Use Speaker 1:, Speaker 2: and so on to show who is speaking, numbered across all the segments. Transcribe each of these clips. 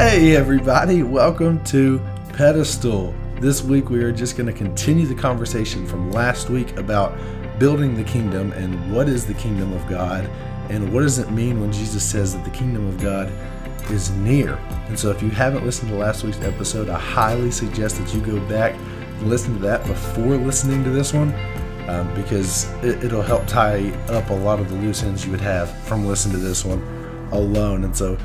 Speaker 1: Hey, everybody, welcome to Pedestal. This week, we are just going to continue the conversation from last week about building the kingdom and what is the kingdom of God and what does it mean when Jesus says that the kingdom of God is near. And so, if you haven't listened to last week's episode, I highly suggest that you go back and listen to that before listening to this one. Um, because it, it'll help tie up a lot of the loose ends you would have from listening to this one alone. And so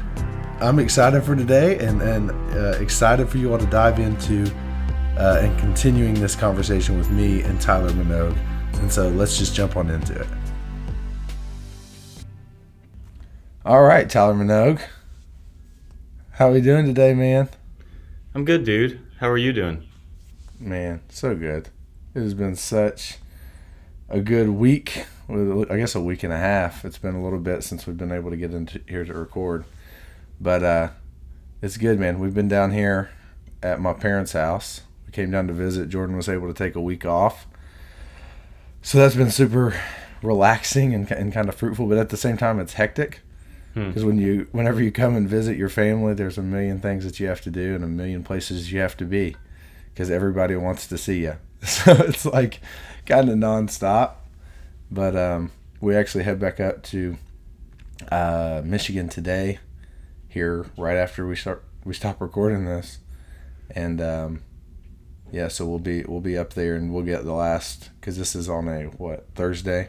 Speaker 1: I'm excited for today and, and uh, excited for you all to dive into uh, and continuing this conversation with me and Tyler Minogue. And so let's just jump on into it. All right, Tyler Minogue. How are we doing today, man?
Speaker 2: I'm good, dude. How are you doing?
Speaker 1: Man, so good. It has been such a good week. I guess a week and a half. It's been a little bit since we've been able to get into here to record. But uh, it's good, man. We've been down here at my parents' house. We came down to visit. Jordan was able to take a week off. So that's been super relaxing and, and kind of fruitful, but at the same time, it's hectic. Because hmm. when you, whenever you come and visit your family, there's a million things that you have to do and a million places you have to be, because everybody wants to see you. So it's like kind of nonstop. But um, we actually head back up to uh, Michigan today here right after we start we stop recording this, and um, yeah, so we'll be we'll be up there and we'll get the last because this is on a what Thursday,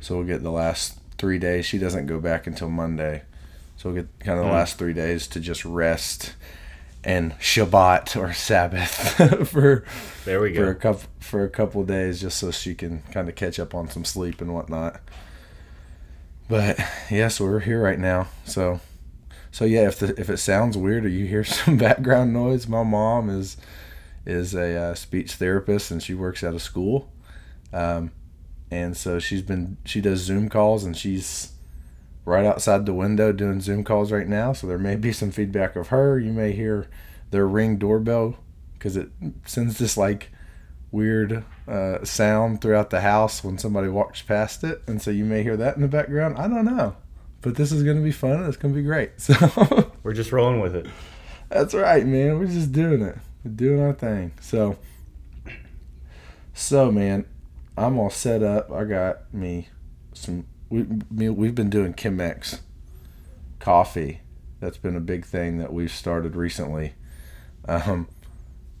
Speaker 1: so we'll get the last three days. She doesn't go back until Monday, so we'll get kind of the mm. last three days to just rest and Shabbat or Sabbath for
Speaker 2: there we go
Speaker 1: for a couple for a couple days just so she can kind of catch up on some sleep and whatnot. But yes, yeah, so we're here right now. So so yeah, if the, if it sounds weird or you hear some background noise, my mom is is a uh, speech therapist and she works at a school, um, and so she's been she does Zoom calls and she's right outside the window doing Zoom calls right now. So there may be some feedback of her. You may hear their ring doorbell because it sends this like weird uh, sound throughout the house when somebody walks past it, and so you may hear that in the background. I don't know but this is gonna be fun. It's gonna be great. So
Speaker 2: we're just rolling with it.
Speaker 1: That's right, man. We're just doing it. We're doing our thing. So, so man, I'm all set up. I got me some. We me, we've been doing Chemex coffee. That's been a big thing that we've started recently. Um,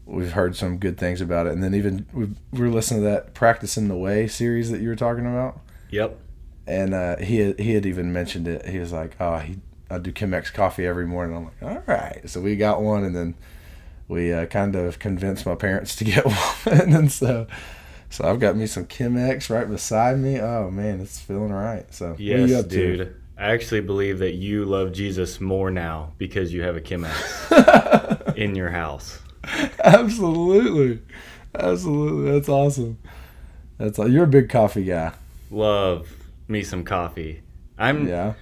Speaker 1: we've heard some good things about it, and then even we we're listening to that "Practicing the Way" series that you were talking about.
Speaker 2: Yep
Speaker 1: and uh, he had, he had even mentioned it. He was like, "Oh, he I do Chemex coffee every morning." I'm like, "All right." So we got one, and then we uh, kind of convinced my parents to get one, and so so I've got me some Chemex right beside me. Oh man, it's feeling right. So
Speaker 2: yes, dude. To? I actually believe that you love Jesus more now because you have a Chemex in your house.
Speaker 1: Absolutely, absolutely. That's awesome. That's all. You're a big coffee guy.
Speaker 2: Love me some coffee. I'm yeah.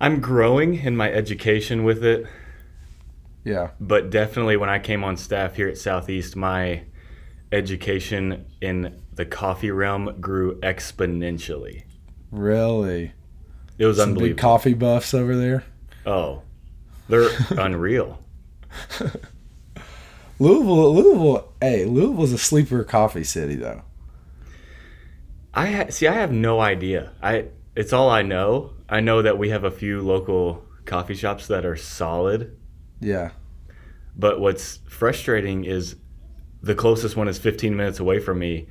Speaker 2: I'm growing in my education with it.
Speaker 1: Yeah.
Speaker 2: But definitely when I came on staff here at Southeast, my education in the coffee realm grew exponentially.
Speaker 1: Really?
Speaker 2: It was
Speaker 1: Some
Speaker 2: unbelievable.
Speaker 1: Big coffee buffs over there.
Speaker 2: Oh, they're unreal.
Speaker 1: Louisville, Louisville. Hey, Louisville's a sleeper coffee city, though.
Speaker 2: I ha- see. I have no idea. I it's all I know. I know that we have a few local coffee shops that are solid.
Speaker 1: Yeah.
Speaker 2: But what's frustrating is the closest one is 15 minutes away from me,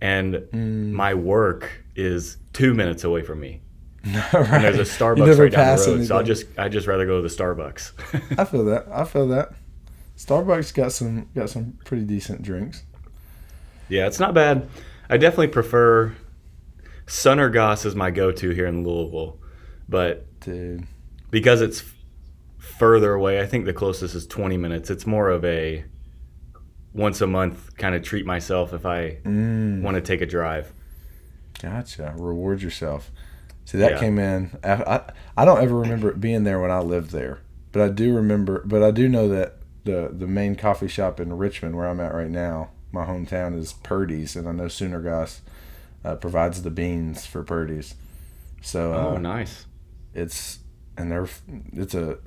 Speaker 2: and mm. my work is two minutes away from me. right. And there's a Starbucks right down the road, anything. so I just I just rather go to the Starbucks.
Speaker 1: I feel that. I feel that. Starbucks got some got some pretty decent drinks.
Speaker 2: Yeah, it's not bad. I definitely prefer Sunergos is my go-to here in Louisville, but
Speaker 1: dude,
Speaker 2: because it's further away, I think the closest is 20 minutes. It's more of a once a month kind of treat myself if I mm. want to take a drive.
Speaker 1: Gotcha. Reward yourself. See, that yeah. came in. I, I don't ever remember it being there when I lived there, but I do remember. But I do know that the the main coffee shop in Richmond, where I'm at right now, my hometown is Purdy's, and I know Sunergos uh, provides the beans for Purdy's. So
Speaker 2: uh, oh, nice.
Speaker 1: It's and they're it's a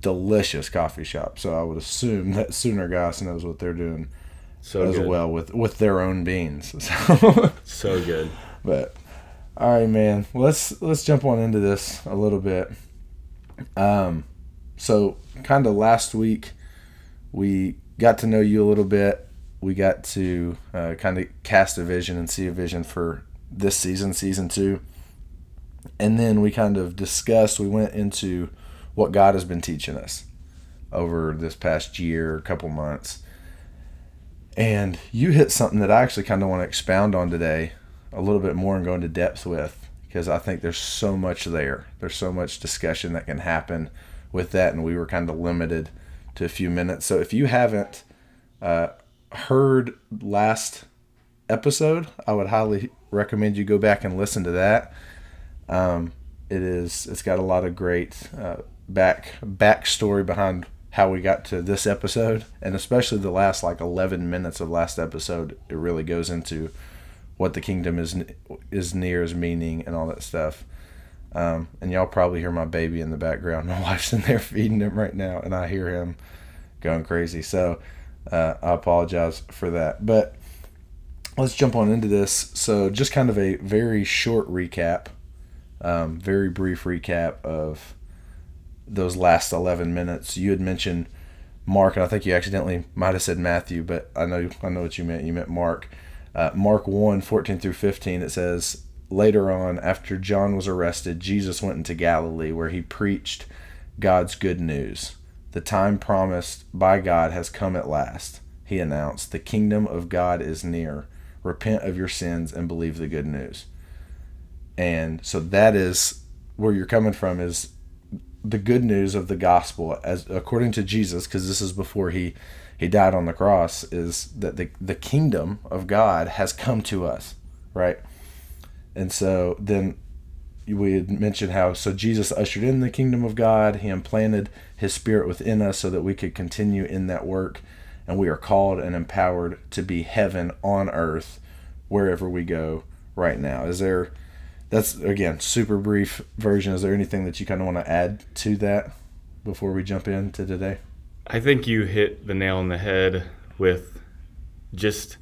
Speaker 1: delicious coffee shop. So I would assume that Sunergos knows what they're doing
Speaker 2: So
Speaker 1: as
Speaker 2: good.
Speaker 1: well with with their own beans. So,
Speaker 2: So good.
Speaker 1: but all right, man. Let's let's jump on into this a little bit. Um, so kind of last week we got to know you a little bit. We got to uh, kind of cast a vision and see a vision for this season, season two. And then we kind of discussed, we went into what God has been teaching us over this past year, couple months. And you hit something that I actually kind of want to expound on today a little bit more and go into depth with because I think there's so much there. There's so much discussion that can happen with that, and we were kind of limited to a few minutes. So if you haven't uh, heard last episode, I would highly recommend you go back and listen to that. Um, it is it's got a lot of great uh, back backstory behind how we got to this episode, and especially the last like 11 minutes of last episode. It really goes into what the kingdom is is near is meaning and all that stuff. Um, and y'all probably hear my baby in the background. My wife's in there feeding him right now, and I hear him going crazy. So uh, I apologize for that. But let's jump on into this. So just kind of a very short recap, um, very brief recap of those last 11 minutes. You had mentioned Mark, and I think you accidentally might have said Matthew, but I know I know what you meant. You meant Mark. Uh, Mark 1, 14 through 15, it says, Later on, after John was arrested, Jesus went into Galilee where he preached God's good news. The time promised by God has come at last. He announced, The kingdom of God is near. Repent of your sins and believe the good news. And so that is where you're coming from is the good news of the gospel as according to Jesus because this is before he he died on the cross is that the the kingdom of God has come to us, right? And so then we had mentioned how so Jesus ushered in the kingdom of God, he implanted his spirit within us so that we could continue in that work and we are called and empowered to be heaven on earth wherever we go right now. Is there that's again super brief version. Is there anything that you kind of want to add to that before we jump into today?
Speaker 2: I think you hit the nail on the head with just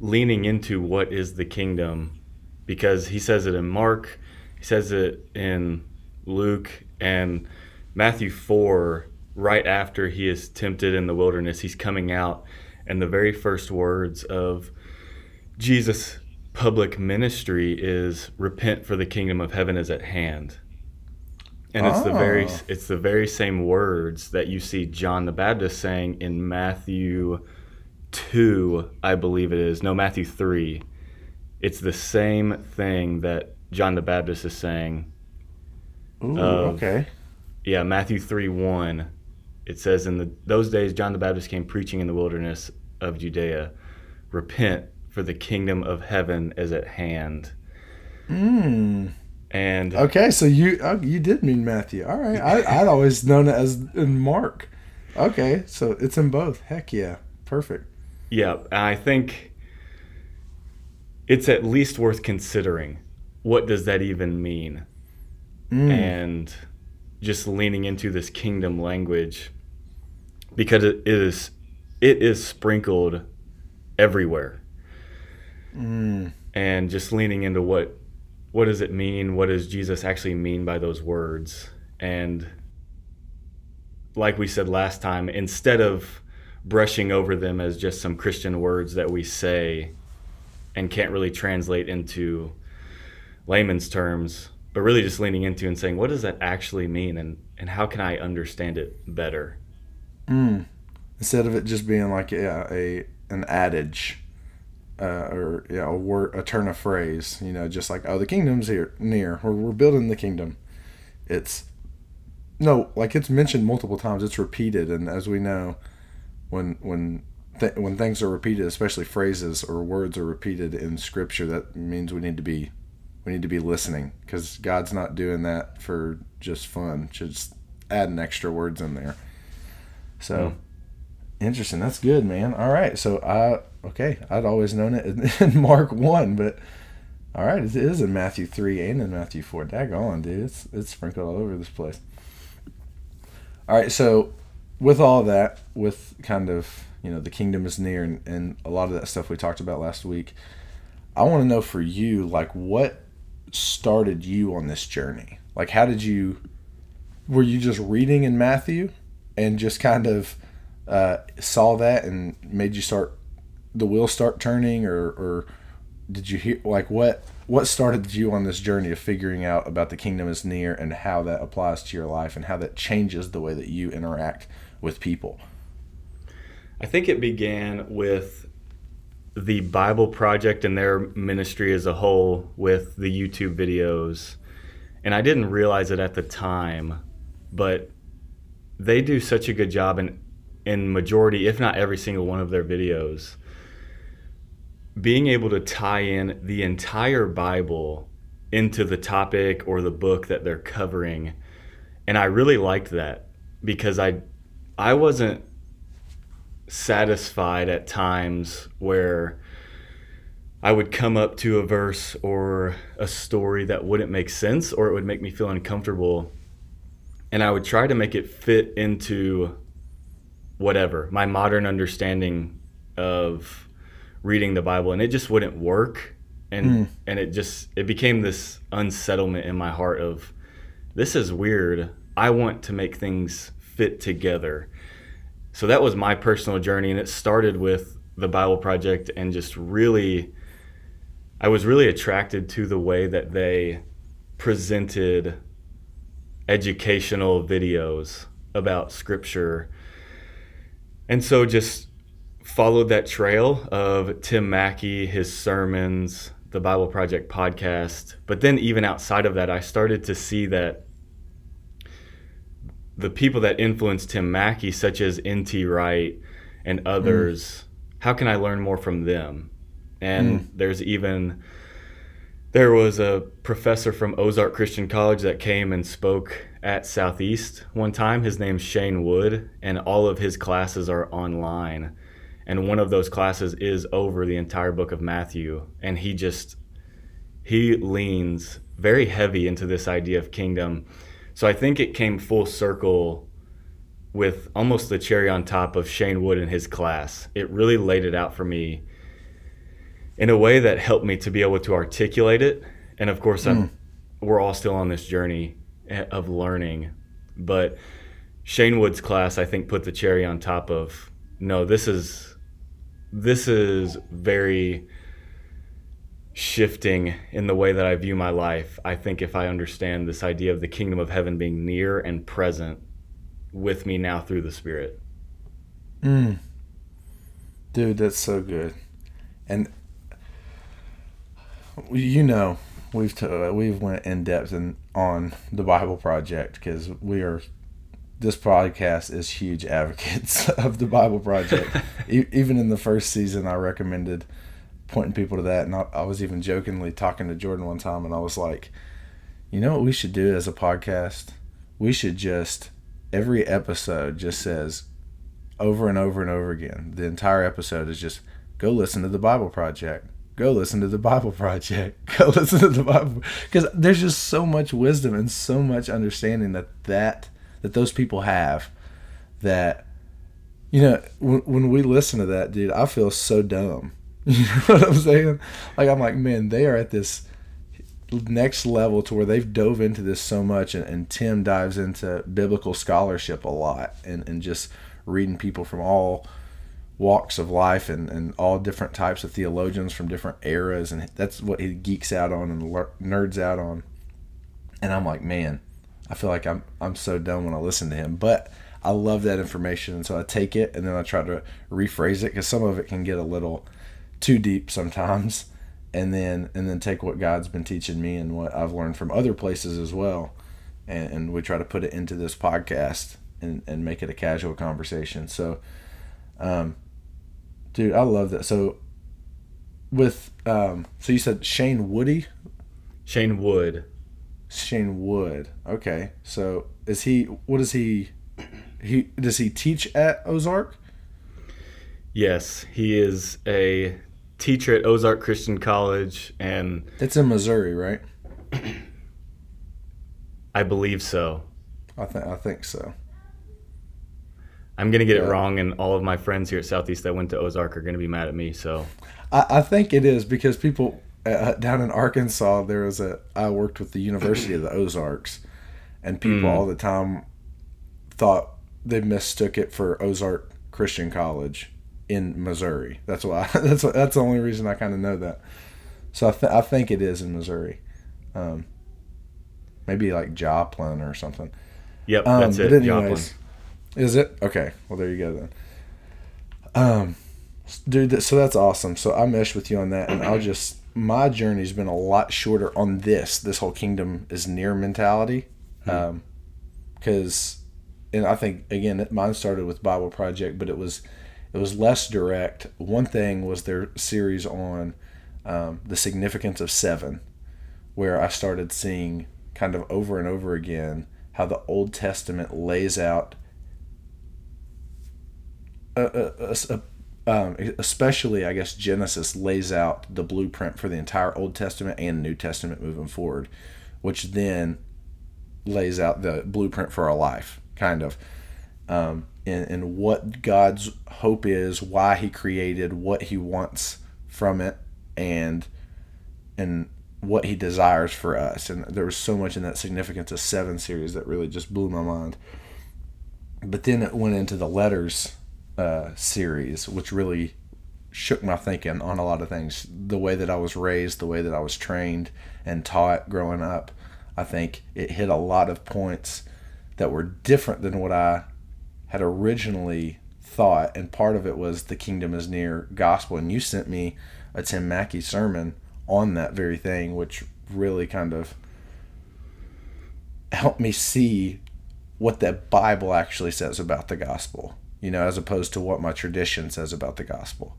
Speaker 2: leaning into what is the kingdom because he says it in Mark, he says it in Luke and Matthew 4 right after he is tempted in the wilderness he's coming out and the very first words of Jesus public ministry is repent for the kingdom of heaven is at hand and it's the oh. very
Speaker 1: Oh.
Speaker 2: it's the very same words that you see John the Baptist saying in Matthew 2 I believe it is no Matthew 3 it's the same thing that John the Baptist is saying
Speaker 1: Ooh,
Speaker 2: Of-
Speaker 1: okay.
Speaker 2: yeah Matthew 3 1 it says in the those days John the Baptist came preaching in the wilderness of Judea repent for the kingdom of heaven is at hand
Speaker 1: Mm.
Speaker 2: and
Speaker 1: Okay, so you oh, you did mean Matthew. All right, I, I'd always known it as in Mark. Okay, so it's in both. Heck yeah, perfect.
Speaker 2: Yeah, I think it's at least worth considering. What does that even mean?
Speaker 1: Mm.
Speaker 2: And just leaning into this kingdom language because it is it is sprinkled everywhere.
Speaker 1: Mm.
Speaker 2: And just leaning into what what does it mean? What does Jesus actually mean by those words? And like we said last time, instead of brushing over them as just some Christian words that we say and can't really translate into layman's terms, but really just leaning into and saying, what does that actually mean and, and how can I understand it better?
Speaker 1: Mm. Instead of it just being like yeah, a an adage, uh, or a word, a turn of phrase. You know, just like oh, the kingdom's here near, or we're building the kingdom. It's no, like it's mentioned multiple times. It's repeated, and as we know, when when th- when things are repeated, especially phrases or words are repeated in Scripture, that means we need to be we need to be listening because God's not doing that for just fun. Just adding extra words in there. So
Speaker 2: Hmm.
Speaker 1: interesting. That's good, man. All right. So I okay. I'd always known it in, in Mark one, but all right, it is in Matthew three and in Matthew four. Daggone, dude, it's it's sprinkled all over this place. All right, so with all that, with kind of you know the kingdom is near and, and a lot of that stuff we talked about last week, I want to know for you, like what started you on this journey? Like, how did you? Were you just reading in Matthew, and just kind of uh, saw that and made you start the wheel start turning, or or did you hear like what what started you on this journey of figuring out about the kingdom is near and how that applies to your life and how that changes the way that you interact with people?
Speaker 2: I think it began with the Bible Project and their ministry as a whole with the YouTube videos. And I didn't realize it at the time, but they do such a good job in in majority, if not every single one of their videos, being able to tie in the entire Bible into the topic or the book that they're covering. And I really liked that because I I wasn't satisfied at times where I would come up to a verse or a story that wouldn't make sense or it would make me feel uncomfortable. And I would try to make it fit into whatever, my modern understanding of reading the Bible. And it just wouldn't work. And, mm. and it just, it became this unsettlement in my heart of this is weird. I want to make things fit together. So that was my personal journey. And it started with the Bible Project and just really I was really attracted to the way that they presented educational videos about scripture. And so just followed that trail of Tim Mackie his sermons, the Bible Project podcast. But then, even outside of that, I started to see that the people that influenced Tim Mackie, such as N.T. Wright and others, mm. how can I learn more from them? And mm. there's even there was a professor from Ozark Christian College that came and spoke at Southeast one time. His name's Shane Wood, and all of his classes are online. And one of those classes is over the entire book of Matthew. And he just he leans very heavy into this idea of kingdom. So I think it came full circle with almost the cherry on top of Shane Wood and his class. It really laid it out for me in a way that helped me to be able to articulate it. And of course, mm. we're all still on this journey eh, of learning. But Shane Wood's class, I think, put the cherry on top of no, this is this is very shifting in the way that I view my life. I think if I understand this idea of the kingdom of heaven being near and present with me now through the Spirit.
Speaker 1: Mm. Dude, that's so good. And you know, we've t- uh, we've went in depth in, on the Bible Project because we are. This podcast is huge advocates of the Bible Project. e- even in the first season, I recommended pointing people to that, and I, I was even jokingly talking to Jordan one time, and I was like, "You know what we should do as a podcast? We should just every episode just says over and over and over again. The entire episode is just go listen to the Bible Project." go listen to the Bible Project. Go listen to the Bible because there's just so much wisdom and so much understanding that that that those people have that you know when, when we listen to that dude i feel so dumb you know what i'm saying? Like i'm like man they are at this next level to where they've dove into this so much and, and tim dives into biblical scholarship a lot and, and just reading people from all walks of life and, and all different types of theologians from different eras and that's what he geeks out on and nerds out on. And i'm like man i feel like i'm i'm so dumb when i listen to him. But i love that information and so i take it and then i try to rephrase it because some of it can get a little too deep sometimes and then and then take what god's been teaching me and what i've learned from other places as well and, and we try to put it into this podcast and, and make it a casual conversation so um, Dude, I love that. So with um so you said Shane Woody?
Speaker 2: Shane Wood.
Speaker 1: Shane Wood. Okay. So is he what is he he does he teach at Ozark?
Speaker 2: Yes, he is a teacher at Ozark Christian College and
Speaker 1: It's in Missouri, right?
Speaker 2: I believe so.
Speaker 1: I think I think so.
Speaker 2: I'm gonna get
Speaker 1: Yeah.
Speaker 2: it wrong, and all of my friends here at Southeast that went to Ozark are gonna be mad at me. So
Speaker 1: I, I think it is because people uh, down in Arkansas, there was a. I worked with the University of the Ozarks, and people
Speaker 2: Mm.
Speaker 1: all the time thought they mistook it for Ozark Christian College in Missouri. That's why. That's that's the only reason I kind of know that. So I, th- I think it is in Missouri, um, maybe like Joplin or something.
Speaker 2: yep,
Speaker 1: Um,
Speaker 2: that's it.
Speaker 1: anyways,
Speaker 2: Joplin.
Speaker 1: is it okay? Well, there you go then. Um, dude, so that's awesome. So I mesh with you on that, and I'll just my journey's been a lot shorter on this. This whole kingdom is near mentality, um, because, and I think again, mine started with Bible Project, but it was it was less direct. One thing was their series on um, the significance of seven, where I started seeing kind of over and over again how the Old Testament lays out, uh, uh, uh, um, especially I guess Genesis lays out the blueprint for the entire Old Testament and New Testament moving forward, which then lays out the blueprint for our life, kind of, um, and, and what God's hope is, why He created, what He wants from it, and and what He desires for us. And there was so much in that significance of seven series that really just blew my mind. But then it went into the letters uh, series, which really shook my thinking on a lot of things. The way that I was raised, the way that I was trained and taught growing up, I think it hit a lot of points that were different than what I had originally thought. And part of it was the kingdom is near gospel. And you sent me a Tim Mackie sermon on that very thing, which really kind of helped me see what the Bible actually says about the gospel, you know, as opposed to what my tradition says about the gospel.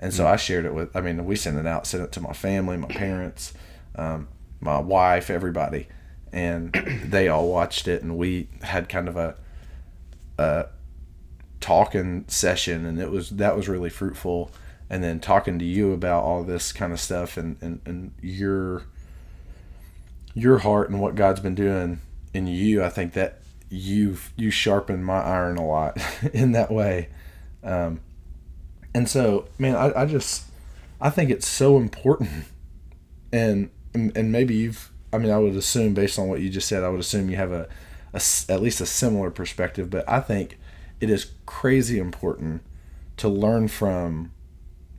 Speaker 1: And so I shared it with, I mean, we sent it out, sent it to my family, my parents, um, my wife, everybody. And they all watched it, and we had kind of a, a talking session, and it was, that was really fruitful. And then talking to you about all this kind of stuff and, and, and your, your heart and what God's been doing in you, I think that you've you sharpened my iron a lot in that way. Um, and so, man, I, I just I think it's so important, and and maybe you've I mean I would assume based on what you just said, I would assume you have a, a at least a similar perspective. But I think it is crazy important to learn from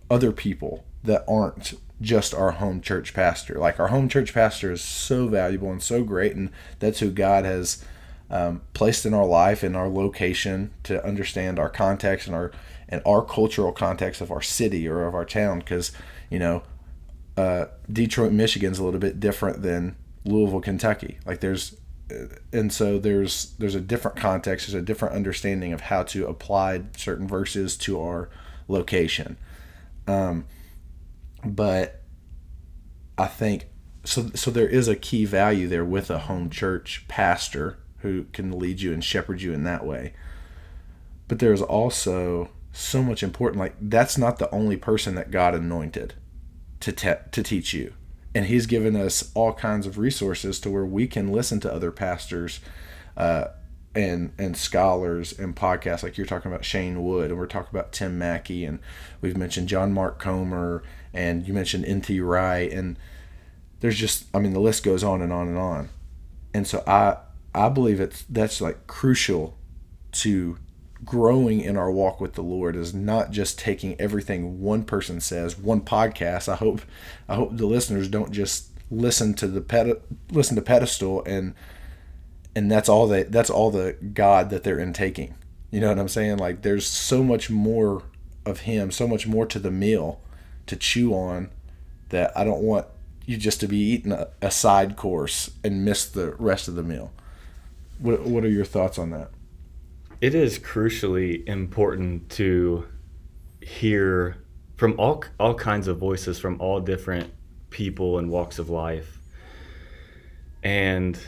Speaker 1: other people that aren't just our home church pastor. Like our home church pastor is so valuable and so great, and that's who God has um, placed in our life in our location to understand our context and our and our cultural context of our city or of our town. Because you know, uh, Detroit, Michigan's a little bit different than Louisville, Kentucky. Like there's and so there's there's a different context, there's a different understanding of how to apply certain verses to our location. Um, but I think so. So there is a key value there with a home church pastor who can lead you and shepherd you in that way. But there's also so much important. Like that's not the only person that God anointed to te- to teach you, and He's given us all kinds of resources to where we can listen to other pastors. Uh, and and scholars and podcasts like you're talking about Shane Wood and we're talking about Tim Mackie and we've mentioned John Mark Comer and you mentioned N.T. Wright and there's just I mean the list goes on and on and on and so I I believe it's that's like crucial to growing in our walk with the Lord is not just taking everything one person says one podcast. I hope I hope the listeners don't just listen to the ped- listen to pedestal and and that's all they that's all the god that they're intaking. You know what i'm saying? Like there's so much more of him so much more to the meal to chew on that i don't want you just to be eating a, a side course and miss the rest of the meal. What, what are your thoughts on that
Speaker 2: It is crucially important to hear from all all kinds of voices from all different people and walks of life, and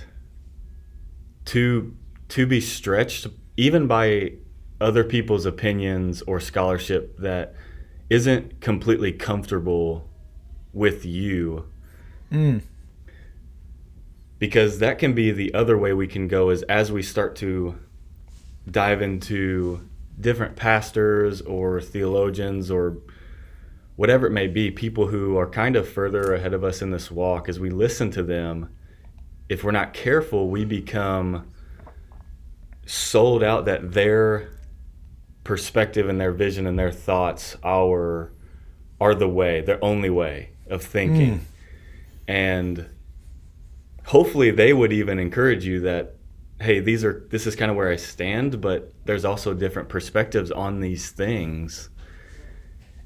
Speaker 2: to to be stretched even by other people's opinions or scholarship that isn't completely comfortable with you
Speaker 1: mm.
Speaker 2: because that can be the other way we can go is as we start to dive into different pastors or theologians or whatever it may be, people who are kind of further ahead of us in this walk, as we listen to them, if we're not careful, we become sold out that their perspective and their vision and their thoughts are are the way, their only way of thinking. Mm. And hopefully they would even encourage you that hey, these are this is kind of where I stand, but there's also different perspectives on these things.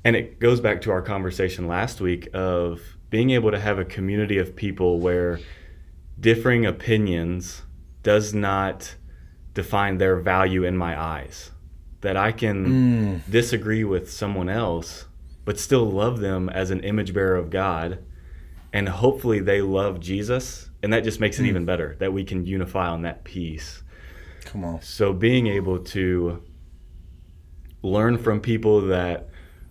Speaker 2: And it goes back to our conversation last week of being able to have a community of people where differing opinions does not define their value in my eyes. That I can mm. disagree with someone else, but still love them as an image bearer of God. And hopefully they love Jesus. And that just makes it mm. even better that we can unify on that piece.
Speaker 1: Come on.
Speaker 2: So being able to learn from people that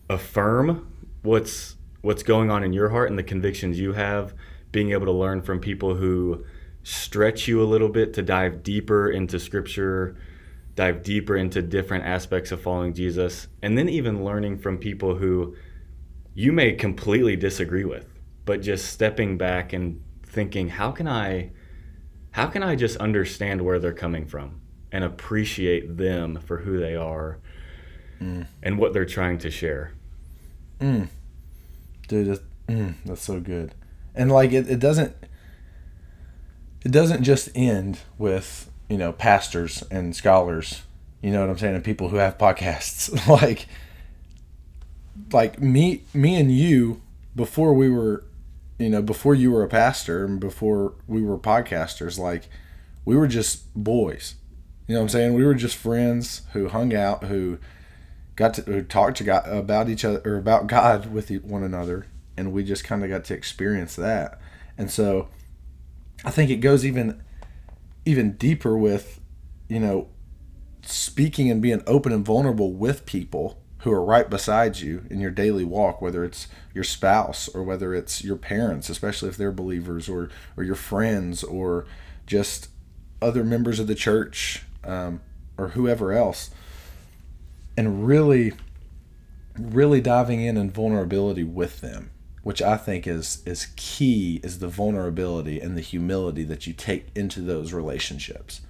Speaker 2: affirm what's what's going on in your heart and the convictions you have, being able to learn from people who stretch you a little bit to dive deeper into scripture, dive deeper into different aspects of following Jesus, and then even learning from people who you may completely disagree with, but just stepping back and thinking, how can I how can I just understand where they're coming from and appreciate them for who they are mm. and what they're trying to share?
Speaker 1: Mm. Dude, that's, mm, that's so good. And like it, it doesn't it doesn't just end with you know pastors and scholars you know what i'm saying and people who have podcasts like like me me and you before we were you know before you were a pastor and before we were podcasters like we were just boys. You know what i'm saying? We were just friends who hung out who got to who talked to God about each other or about God with one another and we just kind of got to experience that. And so I think it goes even even deeper with, you know, speaking and being open and vulnerable with people who are right beside you in your daily walk, whether it's your spouse or whether it's your parents, especially if they're believers, or or your friends, or just other members of the church, um, or whoever else, and really, really diving in in vulnerability with them which I think is is key is the vulnerability and the humility that you take into those relationships.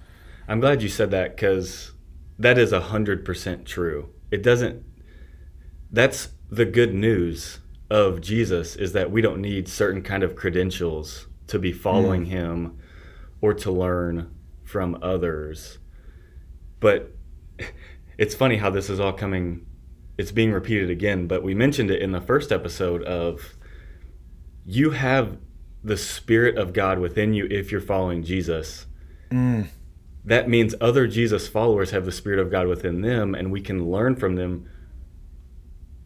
Speaker 2: I'm glad you said that because that is a hundred percent true. It doesn't. That's the good news of Jesus is that we don't need certain kind of credentials to be following mm. him or to learn from others. But it's funny how this is all coming it's being repeated again, but we mentioned it in the first episode of you have the spirit of God within you if you're following Jesus. Mm. That means other Jesus followers have the spirit of God within them, and we can learn from them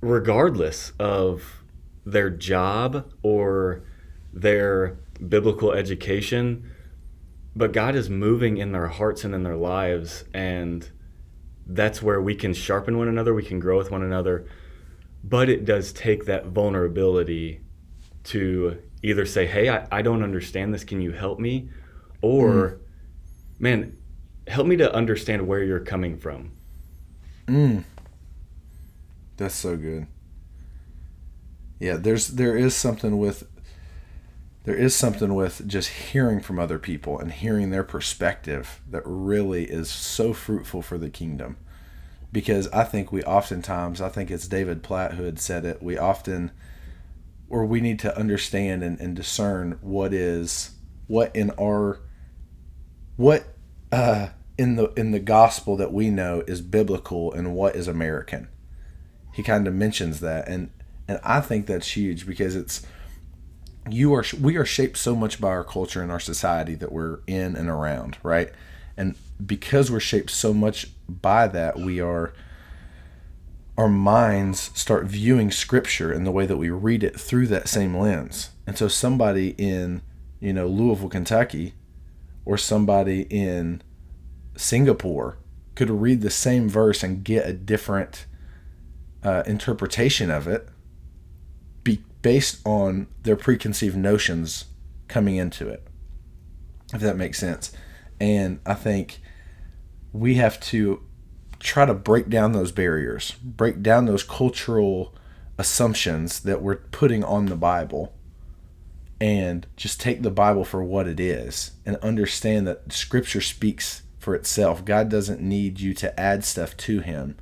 Speaker 2: regardless of their job or their biblical education. But God is moving in their hearts and in their lives, and that's where we can sharpen one another, we can grow with one another. But it does take that vulnerability to either say, Hey, I, I don't understand this. Can you help me? Or, mm. man, help me to understand where you're coming from.
Speaker 1: Mm. That's so good. Yeah, there's there is something with there is something with just hearing from other people and hearing their perspective that really is so fruitful for the kingdom. Because I think we oftentimes, I think it's David Platt who had said it, we often or we need to understand and, and discern what is what in our what uh, in the in the gospel that we know is biblical and what is American. He kind of mentions that, and and I think that's huge because it's you are we are shaped so much by our culture and our society that we're in and around, right? And because we're shaped so much by that, we are our minds start viewing scripture in the way that we read it through that same lens. And so somebody in, you know, Louisville, Kentucky or somebody in Singapore could read the same verse and get a different uh, interpretation of it be based on their preconceived notions coming into it if that makes sense and i think we have to try to break down those barriers, break down those cultural assumptions that we're putting on the Bible and just take the Bible for what it is and understand that scripture speaks for itself. God doesn't need you to add stuff to him.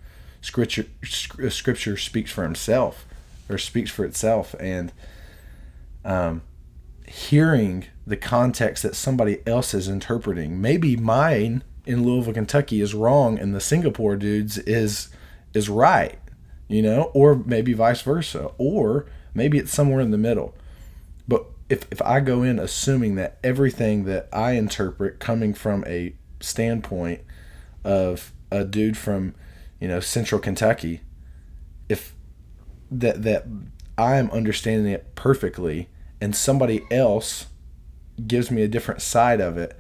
Speaker 1: Scripture scripture speaks for himself or speaks for itself and um, hearing the context that somebody else is interpreting. Maybe mine in Louisville, Kentucky is wrong and the Singapore dudes is is right, you know, or maybe vice versa, or maybe it's somewhere in the middle. But if if I go in assuming that everything that I interpret coming from a standpoint of a dude from, you know, central Kentucky, if that that I am understanding it perfectly and somebody else gives me a different side of it,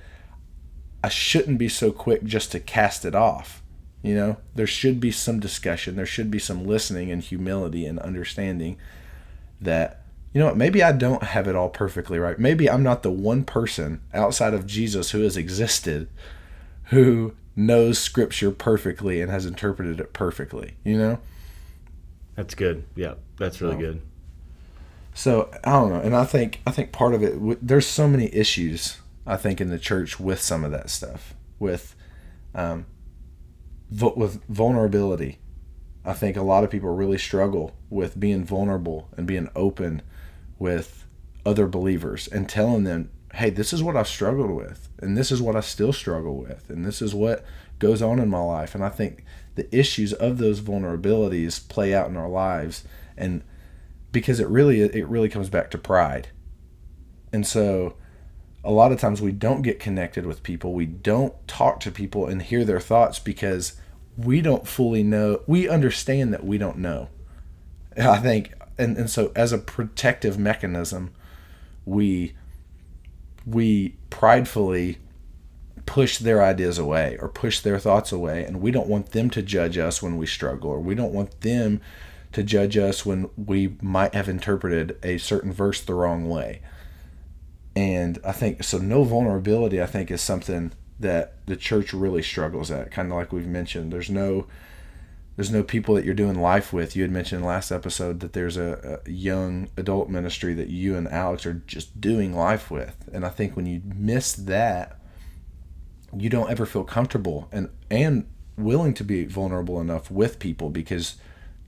Speaker 1: I shouldn't be so quick just to cast it off. You know, there should be some discussion, there should be some listening and humility and understanding that, you know what, maybe I don't have it all perfectly right. Maybe I'm not the one person outside of Jesus who has existed who knows scripture perfectly and has interpreted it perfectly, you know?
Speaker 2: That's good. Yeah, that's really good.
Speaker 1: So I don't know, and I think I think part of it there's so many issues I think in the church with some of that stuff with um, with vulnerability. I think a lot of people really struggle with being vulnerable and being open with other believers and telling them, "Hey, this is what I've struggled with, and this is what I still struggle with, and this is what goes on in my life." And I think the issues of those vulnerabilities play out in our lives, and because it really it really comes back to pride. And so a lot of times we don't get connected with people. We don't talk to people and hear their thoughts because we don't fully know. We understand that we don't know. I think and, and so as a protective mechanism, we we pridefully push their ideas away or push their thoughts away and we don't want them to judge us when we struggle or we don't want them to judge us when we might have interpreted a certain verse the wrong way. And I think so. No vulnerability, I think, is something that the church really struggles at. Kind of like we've mentioned, there's no there's no people that you're doing life with. You had mentioned last episode that there's a, a, young adult ministry that you and Alex are just doing life with. And I think when you miss that, you don't ever feel comfortable and and willing to be vulnerable enough with people because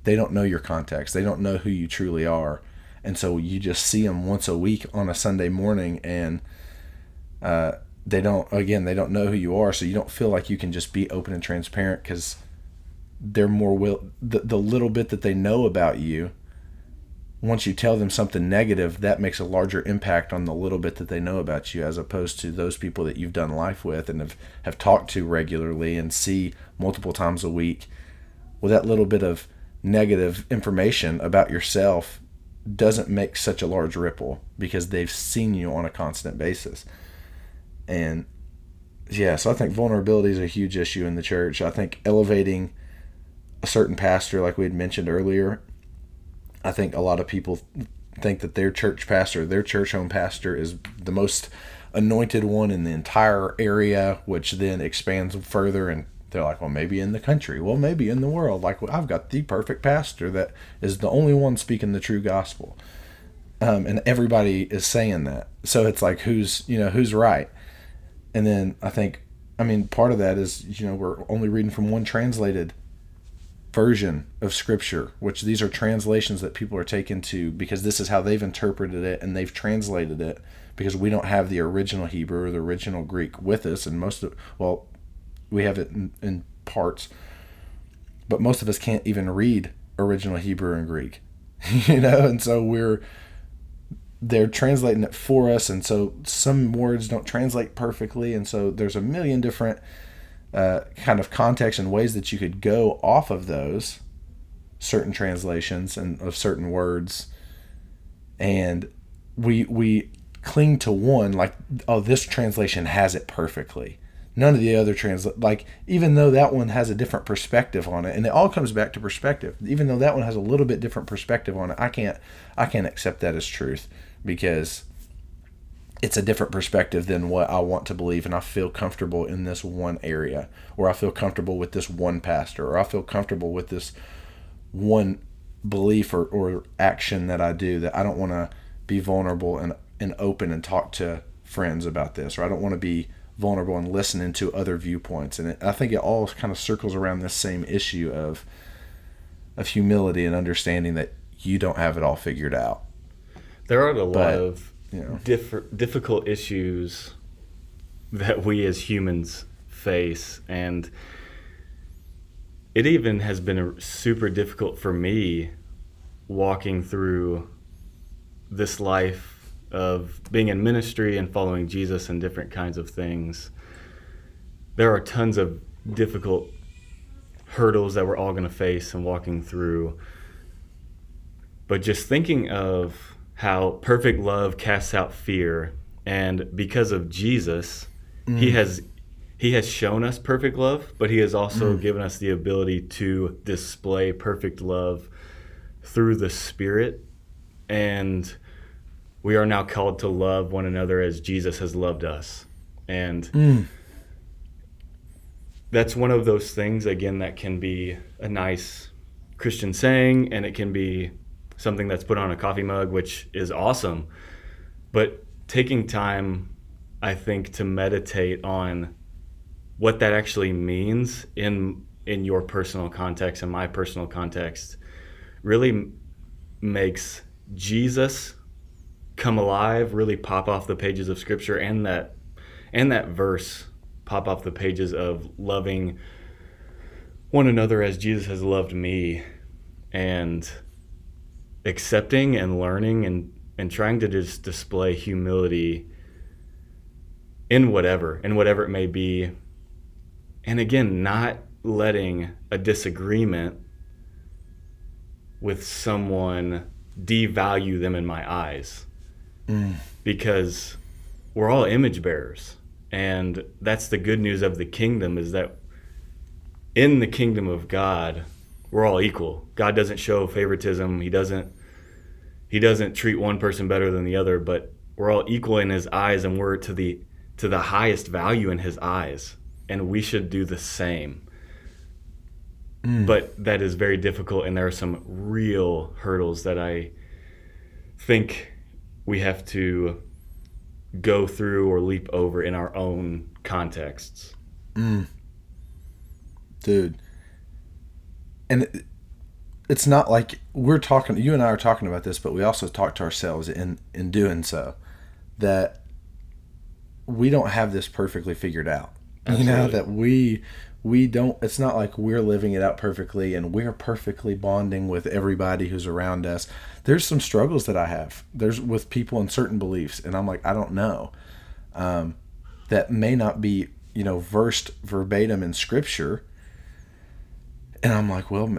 Speaker 1: they don't know your context. They don't know who you truly are. And so you just see them once a week on a Sunday morning and uh, they don't, again, they don't know who you are. So you don't feel like you can just be open and transparent because they're more will, the, the little bit that they know about you. Once you tell them something negative, that makes a larger impact on the little bit that they know about you, as opposed to those people that you've done life with and have, have talked to regularly and see multiple times a week. Well, that little bit of negative information about yourself doesn't make such a large ripple because they've seen you on a constant basis. And yeah, so I think vulnerability is a huge issue in the church. I think elevating a certain pastor, like we had mentioned earlier, I think a lot of people think that their church pastor, their church home pastor, is the most anointed one in the entire area, which then expands further and they're like, well, maybe in the country, well, maybe in the world. Like, well, I've got the perfect pastor that is the only one speaking the true gospel. Um, and everybody is saying that. So it's like, who's, you know, who's right? And then I think, I mean, part of that is, you know, we're only reading from one translated version of scripture, which these are translations that people are taken to because this is how they've interpreted it and they've translated it because we don't have the original Hebrew or the original Greek with us. And most of, well, we have it in, in parts, but most of us can't even read original Hebrew and Greek, you know, and so we're they're translating it for us, and so some words don't translate perfectly, and so there's a million different uh, kind of context and ways that you could go off of those certain translations and of certain words, and we we cling to one like oh this translation has it perfectly. None of the other translate like even though that one has a different perspective on it and it all comes back to perspective even though that one has a little bit different perspective on it i can't i can't accept that as truth because it's a different perspective than what I want to believe, and I feel comfortable in this one area, or I feel comfortable with this one pastor, or I feel comfortable with this one belief or, or action that I do that I don't want to be vulnerable and, and open and talk to friends about this, or I don't want to be vulnerable and listening to other viewpoints. And it, I think it all kind of circles around this same issue of of humility and understanding that you don't have it all figured out.
Speaker 2: There are a lot but, of know. diff- difficult issues that we as humans face, and it even has been super difficult for me walking through this life of being in ministry and following Jesus and different kinds of things. There are tons of difficult hurdles that we're all going to face and walking through. But just thinking of how perfect love casts out fear, and because of Jesus, mm. he has he has shown us perfect love, but he has also mm. given us the ability to display perfect love through the Spirit. And we are now called to love one another as Jesus has loved us. And mm that's one of those things again that can be a nice Christian saying and it can be something that's put on a coffee mug which is awesome. But taking time I think to meditate on what that actually means in in your personal context and my personal context really makes Jesus come alive really pop off the pages of scripture and that and that verse pop off the pages of loving one another as Jesus has loved me. And accepting and learning and, and trying to just display humility in whatever, in whatever it may be. And again, not letting a disagreement with someone devalue them in my eyes. Mm. Because we're all image bearers and that's the good news of the kingdom is that in the kingdom of God, we're all equal. God doesn't show favoritism. He doesn't he doesn't treat one person better than the other, but we're all equal in his eyes and we're to the to the highest value in his eyes. And we should do the same. Mm. But that is very difficult and there are some real hurdles that I think we have to go through or leap over in our own contexts. Mm.
Speaker 1: Dude. And it's not like we're talking you and I are talking about this, but we also talk to ourselves in in doing so that we don't have this perfectly figured out. Absolutely. You know that we we don't it's not like we're living it out perfectly and we're perfectly bonding with everybody who's around us there's some struggles that i have there's with people and certain beliefs and i'm like i don't know um, that may not be you know versed verbatim in scripture and i'm like well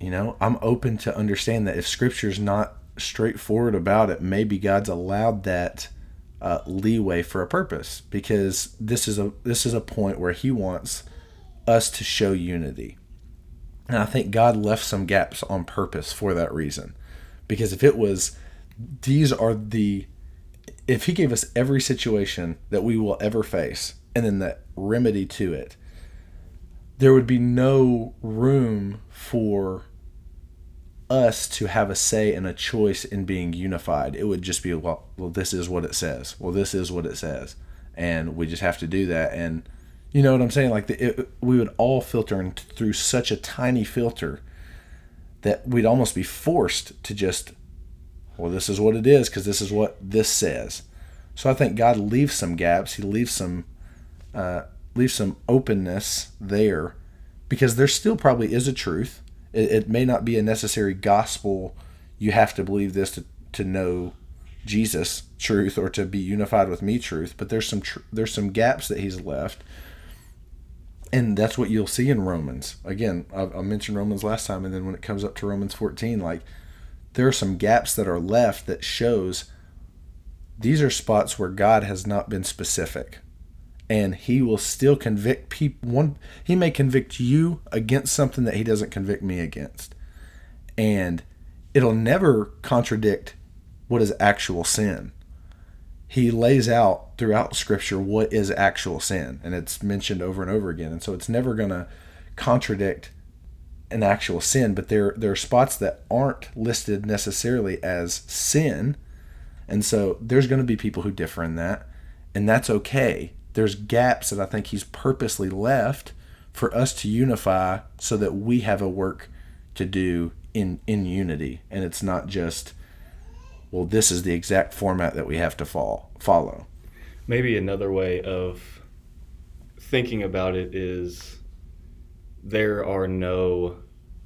Speaker 1: you know i'm open to understand that if scripture's not straightforward about it maybe god's allowed that uh, leeway for a purpose because this is a this is a point where he wants us to show unity. And I think God left some gaps on purpose for that reason. Because if it was, these are the, if He gave us every situation that we will ever face and then the remedy to it, there would be no room for us to have a say and a choice in being unified. It would just be, well, well, this is what it says. Well, this is what it says. And we just have to do that. And you know what I'm saying? Like the, it, we would all filter through such a tiny filter that we'd almost be forced to just, well, this is what it is because this is what this says. So I think God leaves some gaps. He leaves some uh, leaves some openness there because there still probably is a truth. It, it may not be a necessary gospel. You have to believe this to, to know Jesus truth or to be unified with me truth. But there's some tr- there's some gaps that He's left and that's what you'll see in Romans. Again, I, I, mentioned Romans last time, and then when it comes up to Romans 14, like there are some gaps that are left that shows these are spots where God has not been specific, and He will still convict people. One, He may convict you against something that He doesn't convict me against, and it'll never contradict what is actual sin. he lays out throughout scripture what is actual sin and it's mentioned over and over again and so it's never going to contradict an actual sin but there there are spots that aren't listed necessarily as sin and so there's going to be people who differ in that and that's okay there's gaps that I think he's purposely left for us to unify so that we have a work to do in in unity and it's not just well, this is the exact format that we have to fall, follow.
Speaker 2: Maybe another way of thinking about it is there are no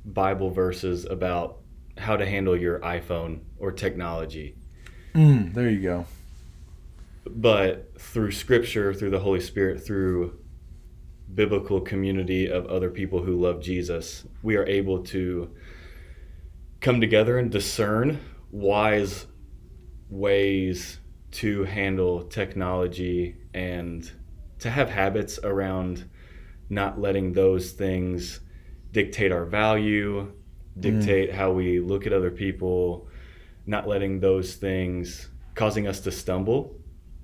Speaker 2: Bible verses about how to handle your iPhone or technology.
Speaker 1: Mm, there you go.
Speaker 2: But through Scripture, through the Holy Spirit, through biblical community of other people who love Jesus, we are able to come together and discern wise ways to handle technology and to have habits around not letting those things dictate our value, dictate mm. how we look at other people, not letting those things causing us to stumble,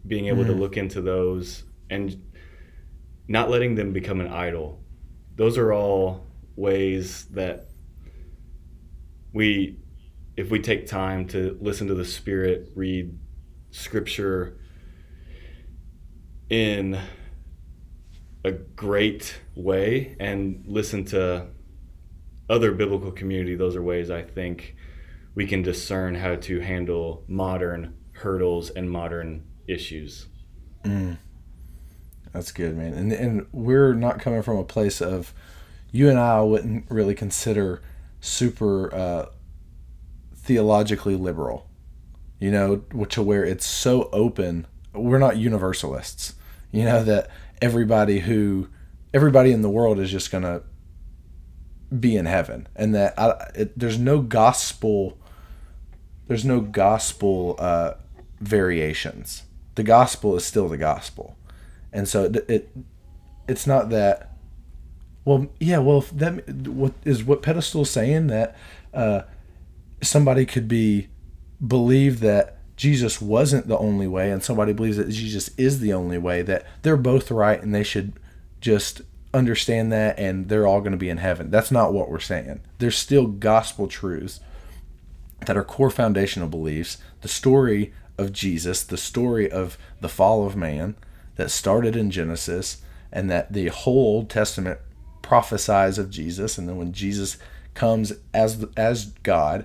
Speaker 2: being able mm. to look into those and not letting them become an idol. Those are all ways that we if we take time to listen to the Spirit, read Scripture in a great way, and listen to other biblical community, those are ways I think we can discern how to handle modern hurdles and modern issues.
Speaker 1: Mm. That's good, man. And and we're not coming from a place of you and I wouldn't really consider super uh, theologically liberal, you know, to where it's so open. We're not universalists, you know, that everybody who, everybody in the world is just to be in heaven and that I, it, there's no gospel, there's no gospel uh, variations. The gospel is still the gospel. And so it, it it's not that well, yeah, well, that what is what pedestal saying that uh, somebody could be believe that Jesus wasn't the only way and somebody believes that Jesus is the only way that they're both right and they should just understand that and they're all going to be in heaven. That's not what we're saying. There's still gospel truths that are core foundational beliefs. The story of Jesus, the story of the fall of man that started in Genesis and that the whole Old Testament prophesies of Jesus and then when Jesus comes as as God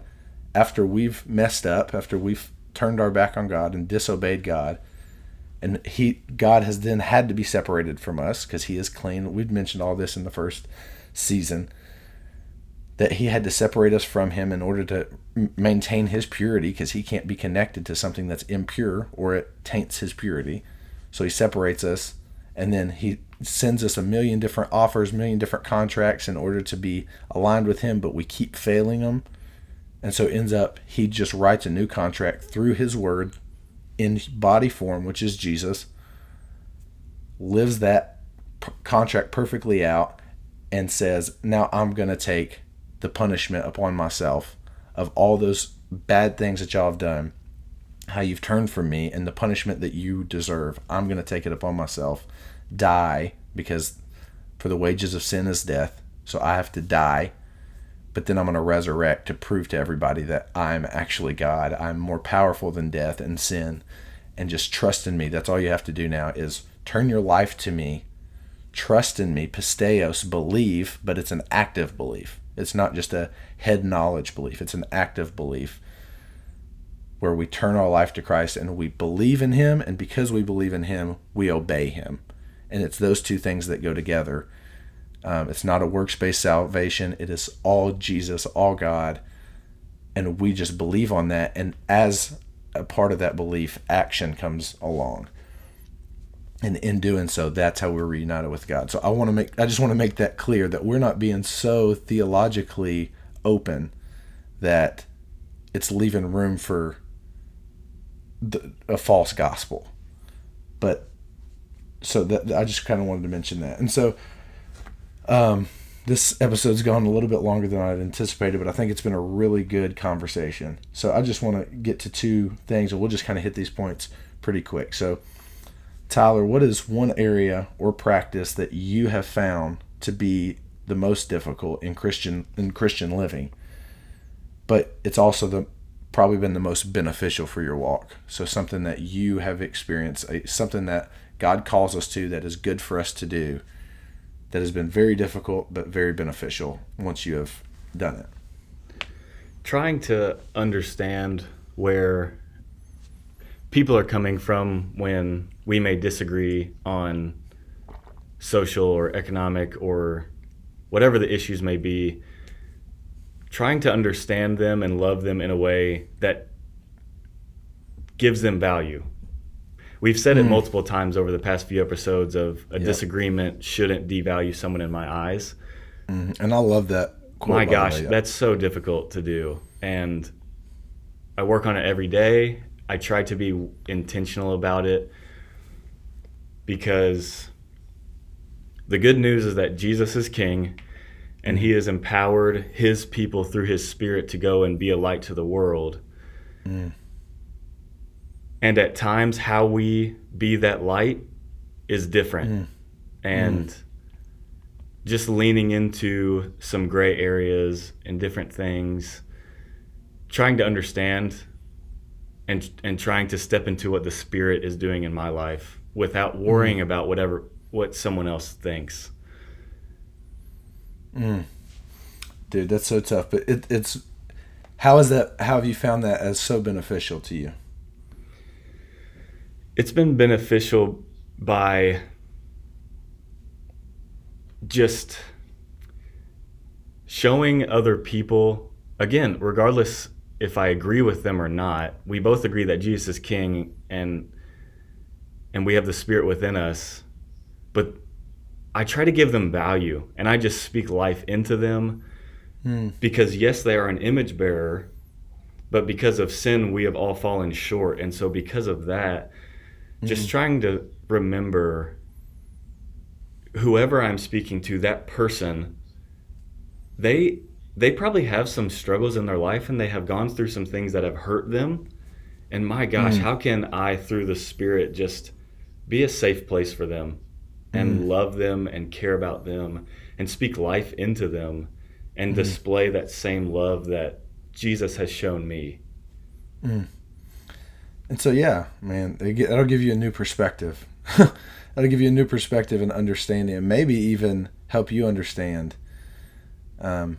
Speaker 1: after we've messed up, after we've turned our back on God and disobeyed God, and he God has then had to be separated from us because he is clean. We've mentioned all this in the first season that he had to separate us from him in order to maintain his purity because he can't be connected to something that's impure or it taints his purity. So he separates us and then he sends us a million different offers, million different contracts in order to be aligned with him, but we keep failing them and so ends up he just writes a new contract through his word in body form, which is Jesus, lives that p- contract perfectly out, and says, Now I'm going to take the punishment upon myself of all those bad things that y'all have done, how you've turned from me, and the punishment that you deserve. I'm going to take it upon myself, die, because for the wages of sin is death. So I have to die but then I'm going to resurrect to prove to everybody that I'm actually God. I'm more powerful than death and sin. And just trust in me. That's all you have to do now is turn your life to me, trust in me, pisteos, believe, but it's an active belief. It's not just a head knowledge belief, it's an active belief where we turn our life to Christ and we believe in Him. And because we believe in Him, we obey Him. And it's those two things that go together um, it's not a works based salvation. It is all Jesus, all God. And we just believe on that. And as a part of that belief, action comes along. And in doing so, that's how we're reunited with God. So I want to make I just want to make that clear that we're not being so theologically open that it's leaving room for the, a false gospel. But so that I just kind of wanted to mention that. And so um, this episode's gone a little bit longer than I'd anticipated, but I think it's been a really good conversation. So I just want to get to two things, and we'll just kind of hit these points pretty quick. So, Tyler, what is one area or practice that you have found to be the most difficult in Christian in Christian living? But it's also the probably been the most beneficial for your walk. So something that you have experienced, something that God calls us to that is good for us to do, that has been very difficult but very beneficial once you have done it.
Speaker 2: Trying to understand where people are coming from when we may disagree on social or economic or whatever the issues may be trying to understand them and love them in a way that gives them value. We've said mm. it hmm. multiple times over the past few episodes of a yep. disagreement shouldn't devalue someone in my eyes.
Speaker 1: Mm. And I love that.
Speaker 2: Quote, my gosh, way, yeah. that's so difficult to do. And I work on it every day. I try to be intentional about it because the good news is that Jesus is king and he has empowered his people through his spirit to go and be a light to the world. Mm. And at times, how we be that light is different. Mm. And mm. just leaning into some gray areas and different things, trying to understand and, and trying to step into what the spirit is doing in my life without worrying mm. about whatever what someone else thinks.
Speaker 1: Mm. Dude, that's so tough. But it, it's how is that? How have you found that as so beneficial to you?
Speaker 2: It's been beneficial by just showing other people again regardless if i agree with them or not we both agree that jesus is king and and we have the spirit within us but I try to give them value and I just speak life into them mm. because, yes, they are an image bearer, but because of sin, we have all fallen short. And so, because of that, mm. just hmm. trying to remember whoever I'm speaking to, that person, they they probably have some struggles in their life and they have gone through some things that have hurt them. And my gosh, mm. how can I, through the Spirit, just be a safe place for them? and mm. love them and care about them and speak life into them and mm. display that same love that Jesus has shown me.
Speaker 1: Mm. And so, yeah, man, get, that'll give you a new perspective. that'll give you a new perspective and understanding, and maybe even help you understand um,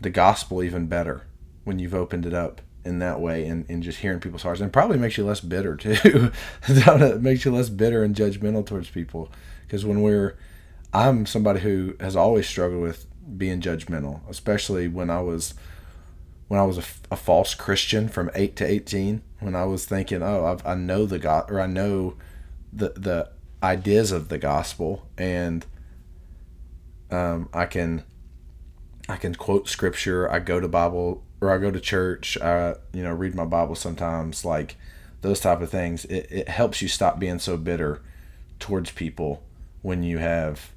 Speaker 1: the gospel even better when you've opened it up in that way and, and just hearing people's hearts. And probably makes you less bitter too. It makes you less bitter and judgmental towards people. Because when we're i'm somebody who has always struggled with being judgmental especially when i was when i was a, a false christian from 8 to 18 when i was thinking oh I've, i know the god or i know the the ideas of the gospel and um, i can i can quote scripture i go to bible or I go to church, I you know read my Bible sometimes, like those type of things. It it helps you stop being so bitter towards people when you have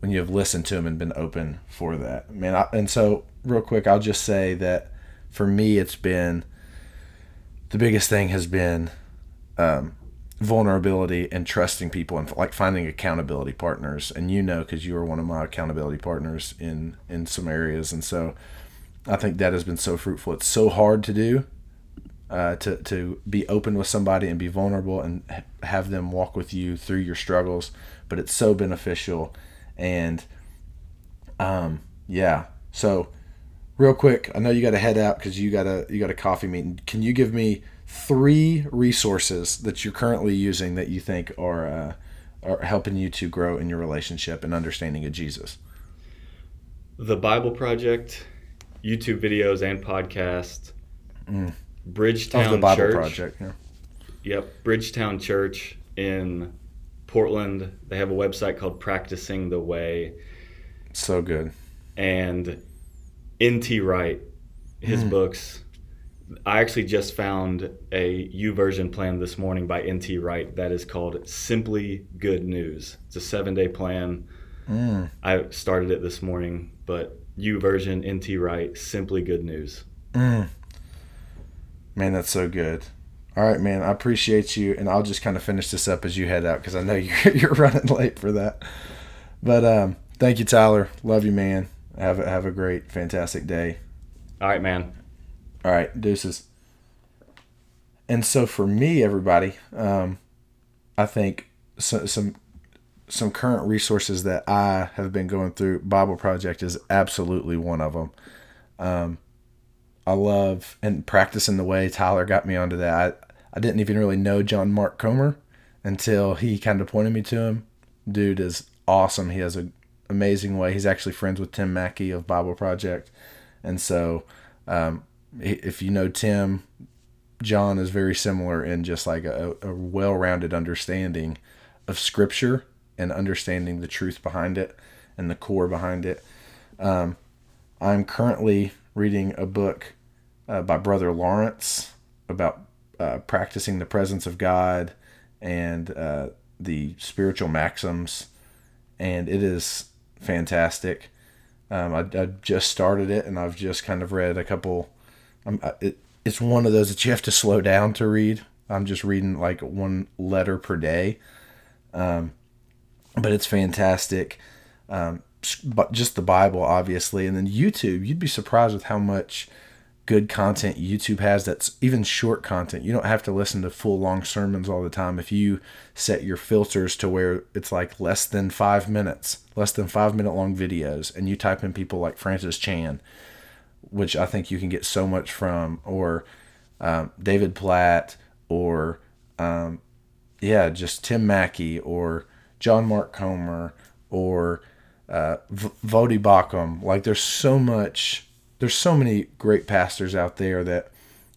Speaker 1: when you have listened to them and been open for that. Man, I, and so real quick, I'll just say that for me, it's been the biggest thing has been um, vulnerability and trusting people and like finding accountability partners. And you know, because you are one of my accountability partners in in some areas, and so I think that has been so fruitful. It's so hard to do, uh, to to be open with somebody and be vulnerable and have them walk with you through your struggles. But it's so beneficial, and um, yeah. So, real quick, I know you got to head out because you got a you got a coffee meeting. Can you give me three resources that you're currently using that you think are uh, are helping you to grow in your relationship and understanding of Jesus?
Speaker 2: The Bible Project YouTube videos and podcast. Mm. Bridgetown
Speaker 1: the Bible
Speaker 2: Church.
Speaker 1: Project. Yeah.
Speaker 2: Yep, Bridgetown Church in Portland. They have a website called Practicing the Way.
Speaker 1: So good.
Speaker 2: And N.T. Wright, his mm. books. I actually just found a YouVersion plan this morning by N.T. Wright that is called Simply Good News. It's a seven day plan. Mm. I started it this morning, but YouVersion, NT Wright, simply good news.
Speaker 1: Mm. Man, that's so good. All right, man. I appreciate you, and I'll just kind of finish this up as you head out because I know you're you're running late for that. But um, thank you, Tyler. Love you, man. Have a, have a great, fantastic day.
Speaker 2: All right, man.
Speaker 1: All right, deuces. And so for me, everybody, um, I think so, some some current resources that I have been going through. Bible Project is absolutely one of them. Um, I love and practicing the way Tyler got me onto that. I, I didn't even really know John Mark Comer until he kind of pointed me to him. Dude is awesome. He has an amazing way. He's actually friends with Tim Mackie of Bible Project, and so um, if you know Tim, John is very similar in just like a, a well-rounded understanding of Scripture and understanding the truth behind it and the core behind it. Um, I'm currently reading a book uh, by Brother Lawrence about uh, practicing the presence of God and uh, the spiritual maxims, and it is fantastic. Um, I, I, just started it, and I've just kind of read a couple. It, it's one of those that you have to slow down to read. I'm just reading like one letter per day, um, but it's fantastic. Um, but just the Bible, obviously, and then YouTube. You'd be surprised with how much good content YouTube has that's even short content. You don't have to listen to full long sermons all the time. If you set your filters to where it's like less than five minutes, less than five minute long videos, and you type in people like Francis Chan, which I think you can get so much from, or um, David Platt, or um, yeah, just Tim Mackie, or John Mark Comer, or uh, v- Baucham. Like there's so much there's so many great pastors out there that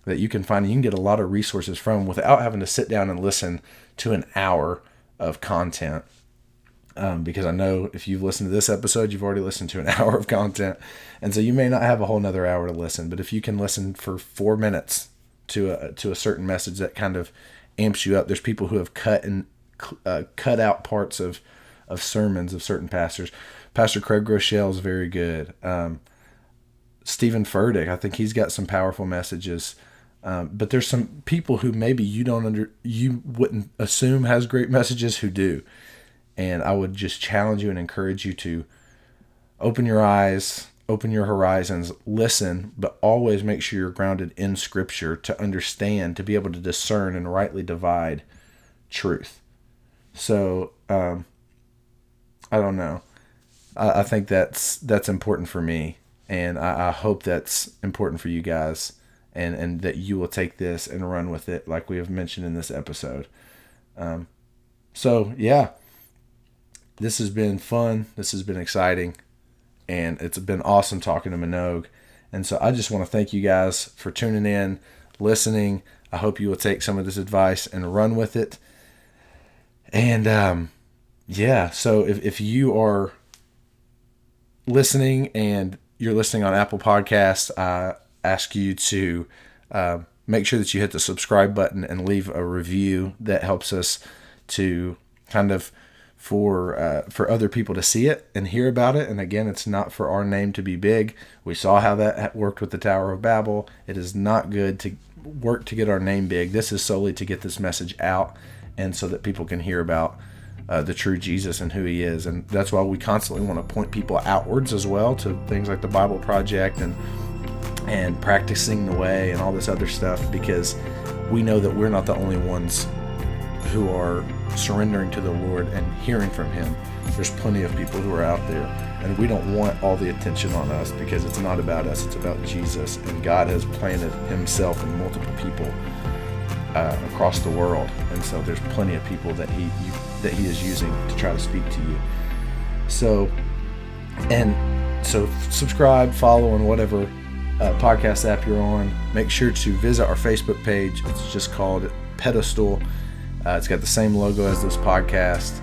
Speaker 1: that you can find And you can get a lot of resources from without having to sit down and listen to an hour of content um, because I know if you've listened to this episode, you've already listened to an hour of content. And so you may not have a whole nother hour to listen, but if you can listen for four minutes to a, to a certain message that kind of amps you up, there's people who have cut and uh, cut out parts of, of sermons of certain pastors. Pastor Craig Groeschel is very good. Um, Steven Furtick. I think he's got some powerful messages. Um, but there's some people who maybe you don't under you wouldn't assume has great messages who do. And I would just challenge you and encourage you to open your eyes, open your horizons, listen, but always make sure you're grounded in scripture to understand, to be able to discern and rightly divide truth. So, um, I don't know. I, I think that's that's important for me and I, I, hope that's important for you guys and and that you will take this and run with it like we have mentioned in this episode um, so yeah this has been fun. This has been exciting. And it's been awesome talking to minogue. And so i just want to thank you guys for tuning in listening. I hope you will take some of this advice and run with it. And um, yeah so if, if you are listening and you're listening on Apple Podcasts, I ask you to uh, make sure that you hit the subscribe button and leave a review that helps us to kind of for uh, for other people to see it and hear about it. And again, it's not for our name to be big. We saw how that worked with the Tower of Babel. It is not good to work to get our name big. This is solely to get this message out and so that people can hear about uh, the true Jesus and who He is. And that's why we constantly want to point people outwards as well to things like the Bible Project and and practicing the way and all this other stuff because we know that we're not the only ones who are surrendering to the Lord and hearing from Him. There's plenty of people who are out there, and we don't want all the attention on us because it's not about us, it's about Jesus. And God has planted Himself in multiple people uh, across the world, and so there's plenty of people that He you that he is using to try to speak to you. So, and so subscribe, follow on whatever uh, podcast app you're on. Make sure to visit our Facebook page. It's just called Pedestal. Uh, it's got the same logo as this podcast.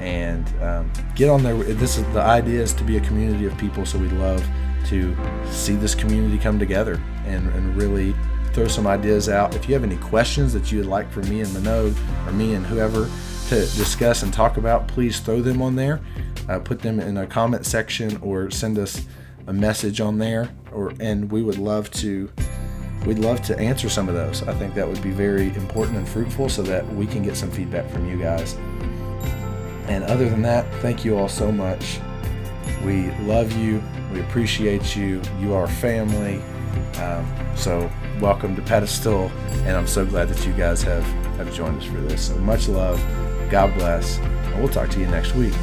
Speaker 1: And um, get on there. This is the idea is to be a community of people. So we'd love to see this community come together and, and really throw some ideas out. If you have any questions that you would like for me and Minogue or me and whoever to discuss and talk about, please throw them on there. Uh, put them in a comment section or send us a message on there. Or and we would love to we'd love to answer some of those. I think that would be very important and fruitful so that we can get some feedback from you guys. And other than that, thank you all so much. We love you. We appreciate you. You are family. Um, so welcome to Pedestal, and I'm so glad that you guys have, have joined us for this. So much love. God bless. And we'll talk to you next week.